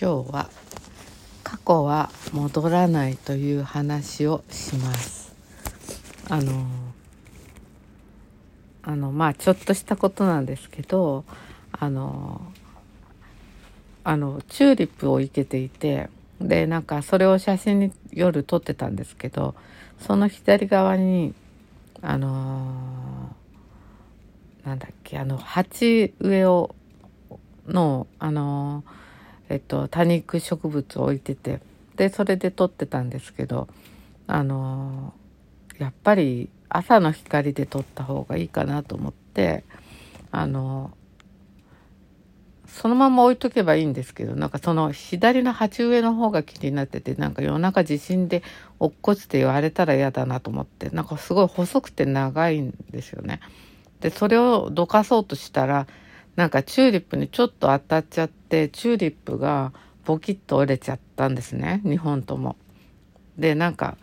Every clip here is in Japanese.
今日は過去は戻らないという話をします。あのあのまあちょっとしたことなんですけどあのあのチューリップを生けていてでなんかそれを写真に夜撮ってたんですけどその左側にあのなんだっけあの鉢植えをのあのえっと多肉植物を置いててでそれで撮ってたんですけどあのやっぱり朝の光で撮った方がいいかなと思ってあのそのまま置いとけばいいんですけどなんかその左の鉢植えの方が気になっててなんか夜中地震で落っこちて言われたら嫌だなと思ってなんかすごい細くて長いんですよね。でそれをどかそうとしたらなんかチューリップにちょっと当たっちゃってチューリップがボキッと折れちゃったんですね。2本とも。でなんか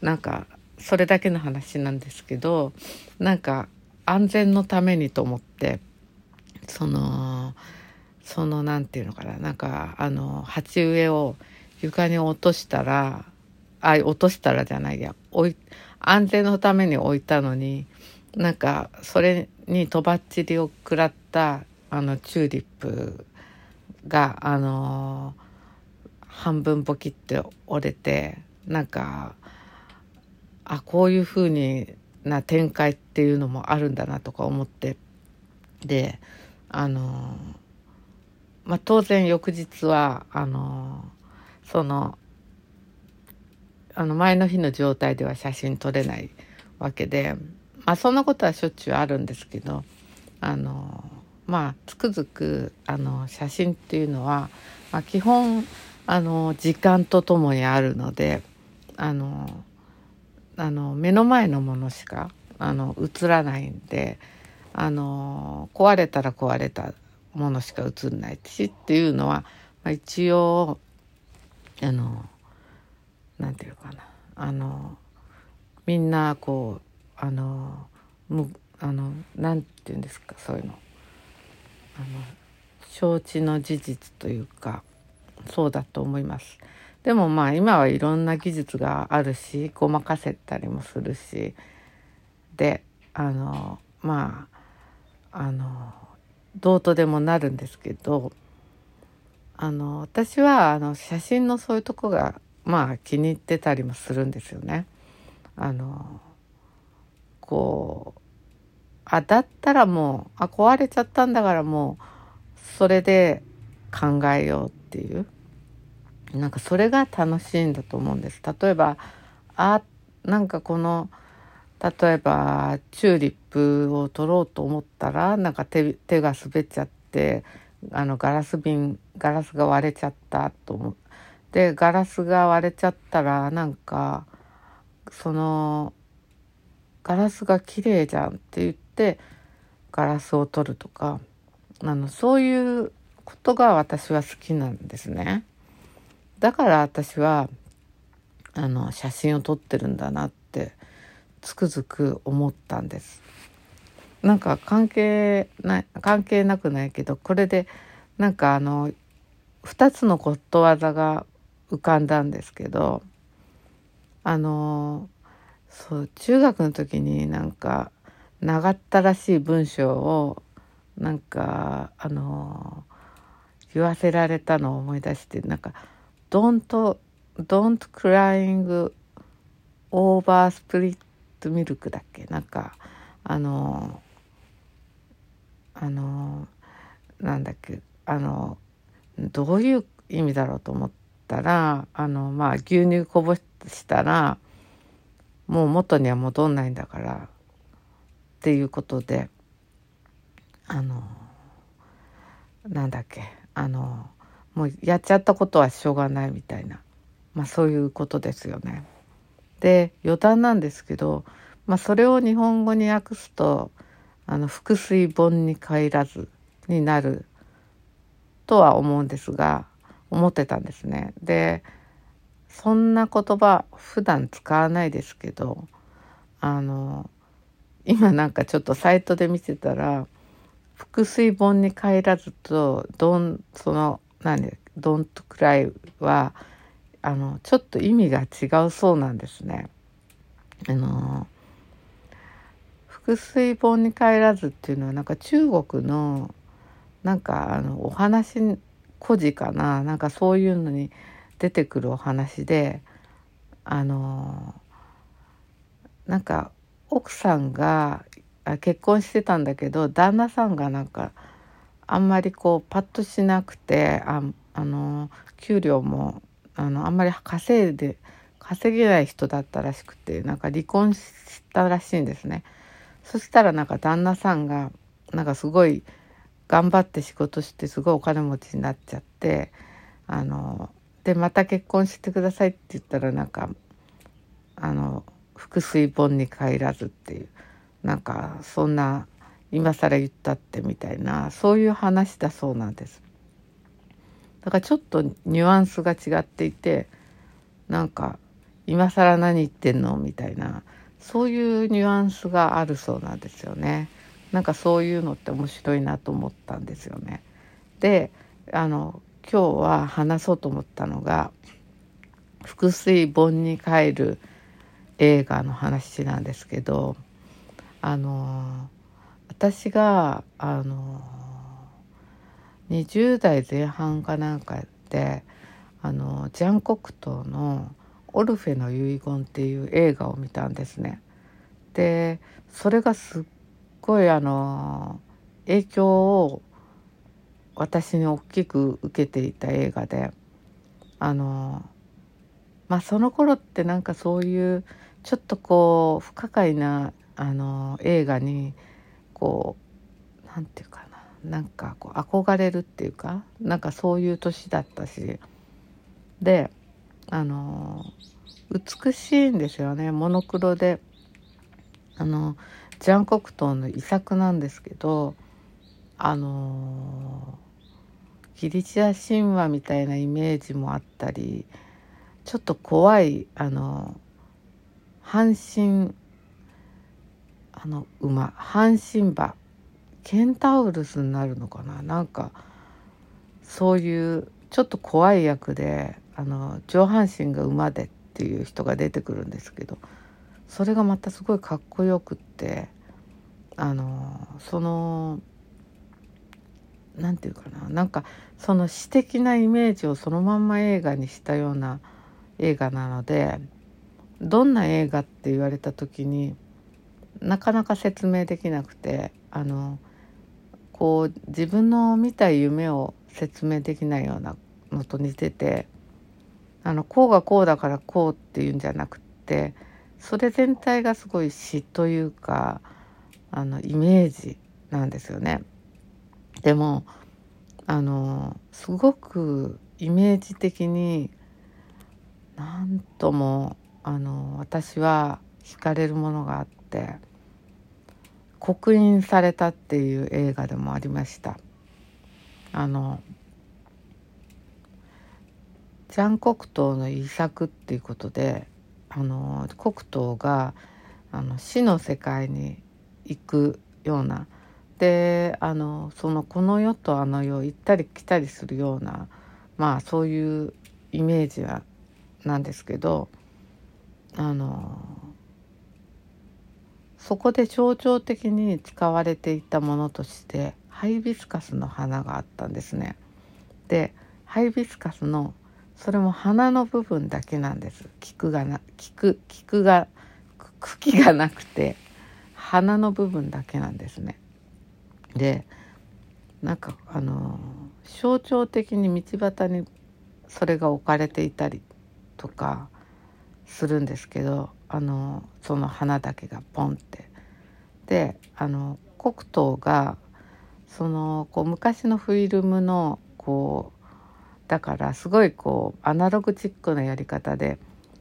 なんかそれだけの話なんですけどなんか安全のためにと思ってそのその何て言うのかな。なんかあの鉢植えを床に落としたらあ落としたらじゃないや。安全のために置いたのになんかそれにとばっちりを食らったあのチューリップがあの半分ボキって折れてなんかあこういうふうにな展開っていうのもあるんだなとか思ってであのまあ当然翌日はあのそのあの前の日の状態では写真撮れないわけでまあそんなことはしょっちゅうあるんですけどあのまあつくづくあの写真っていうのは、まあ、基本あの時間とともにあるのであのあの目の前のものしかあの映らないんであの壊れたら壊れたものしか映んないしっていうのは、まあ、一応あのなんていうかなあのみんなこうあのむあのなんて言うんですかそういうのあの承知の事実というかそうだと思います。でもまあ今はいろんな技術があるしごまかせたりもするしであのまああのどうとでもなるんですけどあの私はあの写真のそういうとこがまあ気に入ってたりもするんですよね。あのこうあだったらもうあ壊れちゃったんだからもうそれで考えようっていうなんかそれが楽しいんだと思うんです。例えばあなんかこの例えばチューリップを取ろうと思ったらなんか手手が滑っちゃってあのガラス瓶ガラスが割れちゃったと思う。でガラスが割れちゃったらなんかそのガラスが綺麗じゃんって言ってガラスを取るとかあのそういうことが私は好きなんですね。だから私はあの写真を撮ってるんだなってつくづく思ったんです。なんか関係ない関係なくないけどこれでなんかあの2つのことわざが浮かんだんですけどあのそう中学の時になんか長ったらしい文章をなんかあの言わせられたのを思い出してなんか「Don't, don't crying over split milk」だっけ？なんかあのあのなんだっけ？あのどういう意味だろうと思ったらあのまあ牛乳こぼしたらもう元には戻んないんだからっていうことであのなんだっけあのもうやっちゃったことはしょうがないみたいな、まあ、そういうことですよね。で余談なんですけど、まあ、それを日本語に訳すと「あの腹水盆に帰らず」になるとは思うんですが思ってたんですね。でそんな言葉普段使わないですけどあの今なんかちょっとサイトで見てたら「腹水本に帰らずと」どんその何「Don't Cry は」あのちょっと意味が違うそうなんですね。あの腹水本に帰らずっていうのはなんか中国のなんかあのお話故事かななんかそういうのに出てくるお話であのなんか奥さんが結婚してたんだけど旦那さんがなんかあんまりこうパッとしなくてああの給料もあのあんまり稼いで稼げない人だったらしくてなんか離婚したらしいんですね。そしたらなんか旦那さんがなんかすごい頑張って仕事してすごいお金持ちになっちゃってあのでまた結婚してくださいって言ったらなんかあの腹水本に帰らずっていうなんかそんな今更言ったってみたいなそういう話だそうなんです。だからちょっとニュアンスが違っていてなんか今更何言ってんのみたいなそういうニュアンスがあるそうなんですよね。なんかそういうのって面白いなと思ったんですよね。であの今日は話そうと思ったのが「腹水本に帰る映画の話なんですけどあの私があの20代前半かなんかであのジャン・コクトーの「オルフェの遺言」っていう映画を見たんですね。でそれがすっごいあの影響を私に大きく受けていた映画であのまあその頃ってなんかそういうちょっとこう不可解なあの映画にこうなんていうかななんかこう憧れるっていうかなんかそういう年だったしであの美しいんですよねモノクロで。あのジャン・コクトーの遺作なんですけどあのギリシア神話みたいなイメージもあったりちょっと怖いあの阪神あの馬阪神馬ケンタウルスになるのかな？なんかそういうちょっと怖い役であの上半身が馬でっていう人が出てくるんですけどそれがまたすごいかっこよくってあのその何て言うかななんかその詩的なイメージをそのまんま映画にしたような映画なのでどんな映画って言われた時になかなか説明できなくてあのこう自分の見た夢を説明できないようなのと似ててあのこうがこうだからこうっていうんじゃなくてそれ全体がすごい詩というかあのイメージなんですよね。でもあのすごくイメージ的に何ともあの私は惹かれるものがあって刻印されたっていう映画でもありました。あのジャン・コクトーの遺作っていうことであのコクトーがあの死の世界に行くようなであのそのこの世とあの世行ったり来たりするようなまあそういうイメージはなんですけどあのそこで象徴的に使われていたものとしてハイビスカスの花があったんですね。でハイビスカスのそれも花の部分だけなんです菊がな菊菊が茎がなくて花の部分だけなんですね。でなんかあの象徴的に道端にそれが置かれていたりとかするんですけどあのその花だけがポンって。であの黒糖がそのこう昔のフィルムのこうだからすごいこうアナログチックなやり方で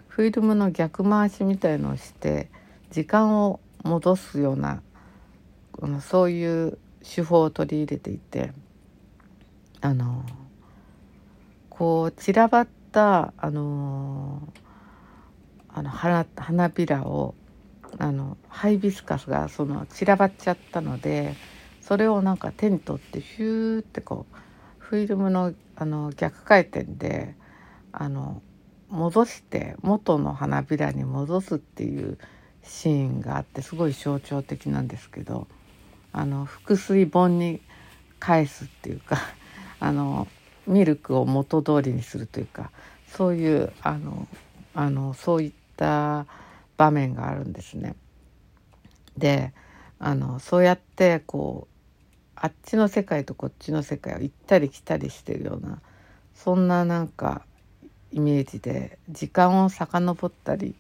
フィルムの逆回しみたいのをして時間を戻すようなそういう手法を取り入れていてあのこう散らばったあのあの花花びらをあのハイビスカスがその散らばっちゃったのでそれをなんか手に取ってヒューってこうフィルムのあの逆回転であの戻して元の花びらに戻すっていうシーンがあってすごい象徴的なんですけどあの腹水本に返すっていうか あのミルクを元通りにするというかそういうあのあのそういった場面があるんですね。であのそうやってこうあっちの世界とこっちの世界を行ったり来たりしてるようなそんななんかイメージで時間を遡ったり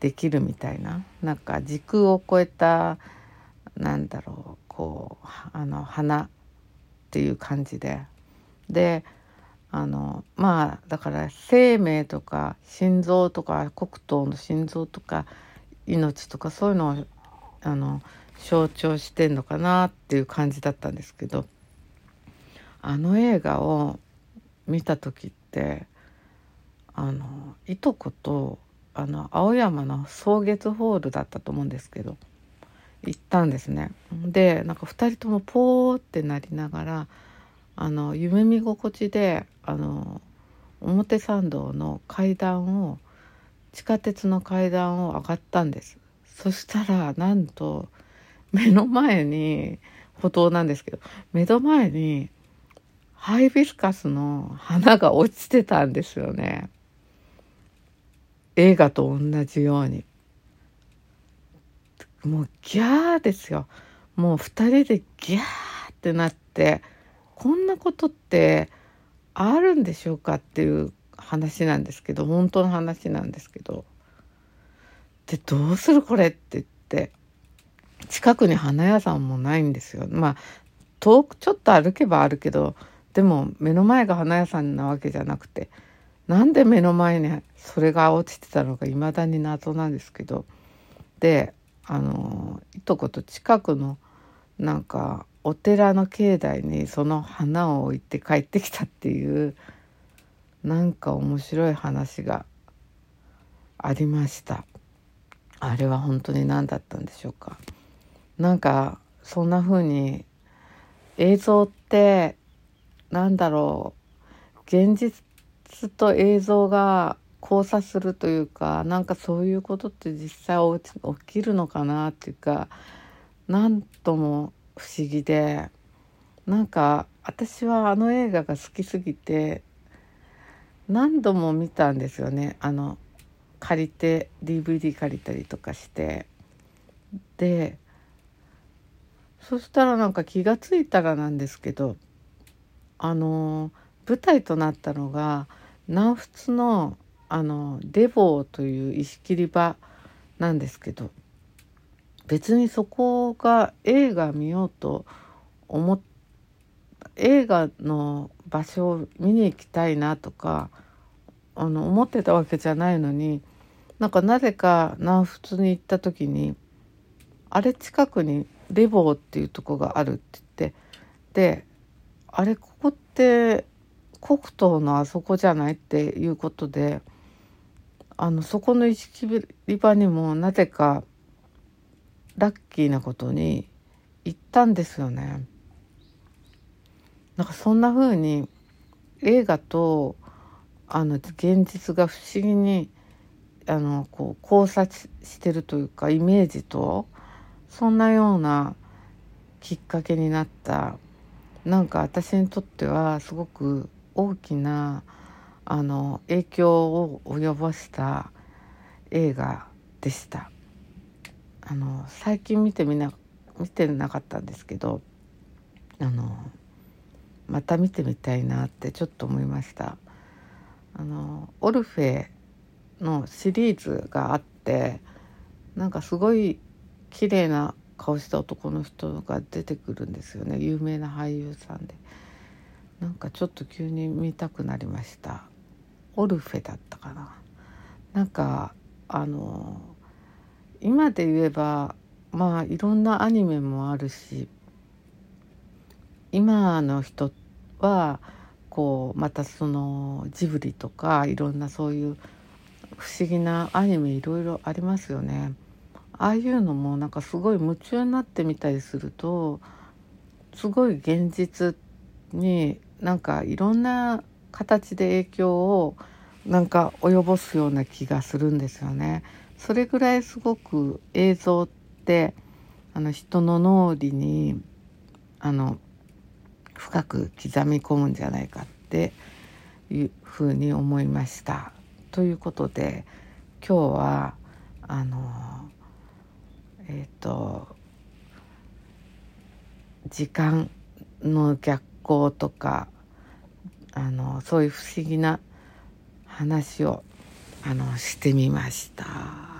できるみたいななんか時空を超えたなんだろうこうあの花っていう感じで。であのまあだから生命とか心臓とか黒糖の心臓とか命とかそういうのをあの象徴してんのかなっていう感じだったんですけどあの映画を見た時ってあのいとことあの青山の草月ホールだったと思うんですけど行ったんですね。でなんか2人ともポーってなりながらあの夢見心地であの表参道の階段を地下鉄の階段を上がったんです。そしたらなんと目の前に歩道なんですけど目の前にハイビスカスの花が落ちてたんですよね。映画と同じように。もうギャーですよ。もう2人でギャーってなってこんなことってあるんでしょうかっていう話なんですけど本当の話なんですけど。でどうするこれって言って近くに花屋さんもないんですよ。まあ遠くちょっと歩けばあるけどでも目の前が花屋さんなわけじゃなくてなんで目の前にそれが落ちてたのかいまだに謎なんですけど。であのいとこと近くのなんかお寺の境内にその花を置いて帰ってきたっていうなんか面白い話がありました。あれは本当に何だったんでしょうか。なんかそんな風に映像ってなんだろう。現実と映像が交差するというかなんかそういうことって実際起きるのかなっていうか何とも不思議でなんか私はあの映画が好きすぎて何度も見たんですよね。あの借りて DVD 借りたりとかして。でそしたらなんか気が付いたらなんですけどあの舞台となったのが南仏のあのデボーという石切り場なんですけど別にそこが映画見ようと思っ映画の場所を見に行きたいなとかあの思ってたわけじゃないのになんかなぜか南仏に行った時にあれ近くにレボーっていうとこがあるって言ってであれここって黒糖のあそこじゃないっていうことであのそこの石切り場にもなぜかラッキーなことに行ったんですよね。なんかそんな風に映画とあの現実が不思議にあのこう交差してるというかイメージとそんなようなきっかけになったなんか私にとってはすごく大きなあの影響を及ぼした映画でした。あの最近見てみな見てなかったんですけどあのまた見てみたいなってちょっと思いました。あのオルフェのシリーズがあってなんかすごい綺麗な顔した男の人が出てくるんですよね。有名な俳優さんで。なんかちょっと急に見たくなりました。オルフェだったかななんかあの今で言えばまあいろんなアニメもあるし今の人はこうまたそのジブリとかいろんなそういう不思議なアニメいろいろありますよね。ああいうのもなんかすごい夢中になってみたりするとすごい現実になんかいろんな形で影響をなんか及ぼすような気がするんですよね。それぐらいすごく映像ってあの人の脳裏にあの深く刻み込むんじゃないかっていうふうに思いました。ということで今日はあのえっ、ー、と時間の逆行とかあのそういう不思議な話をあのしてみました。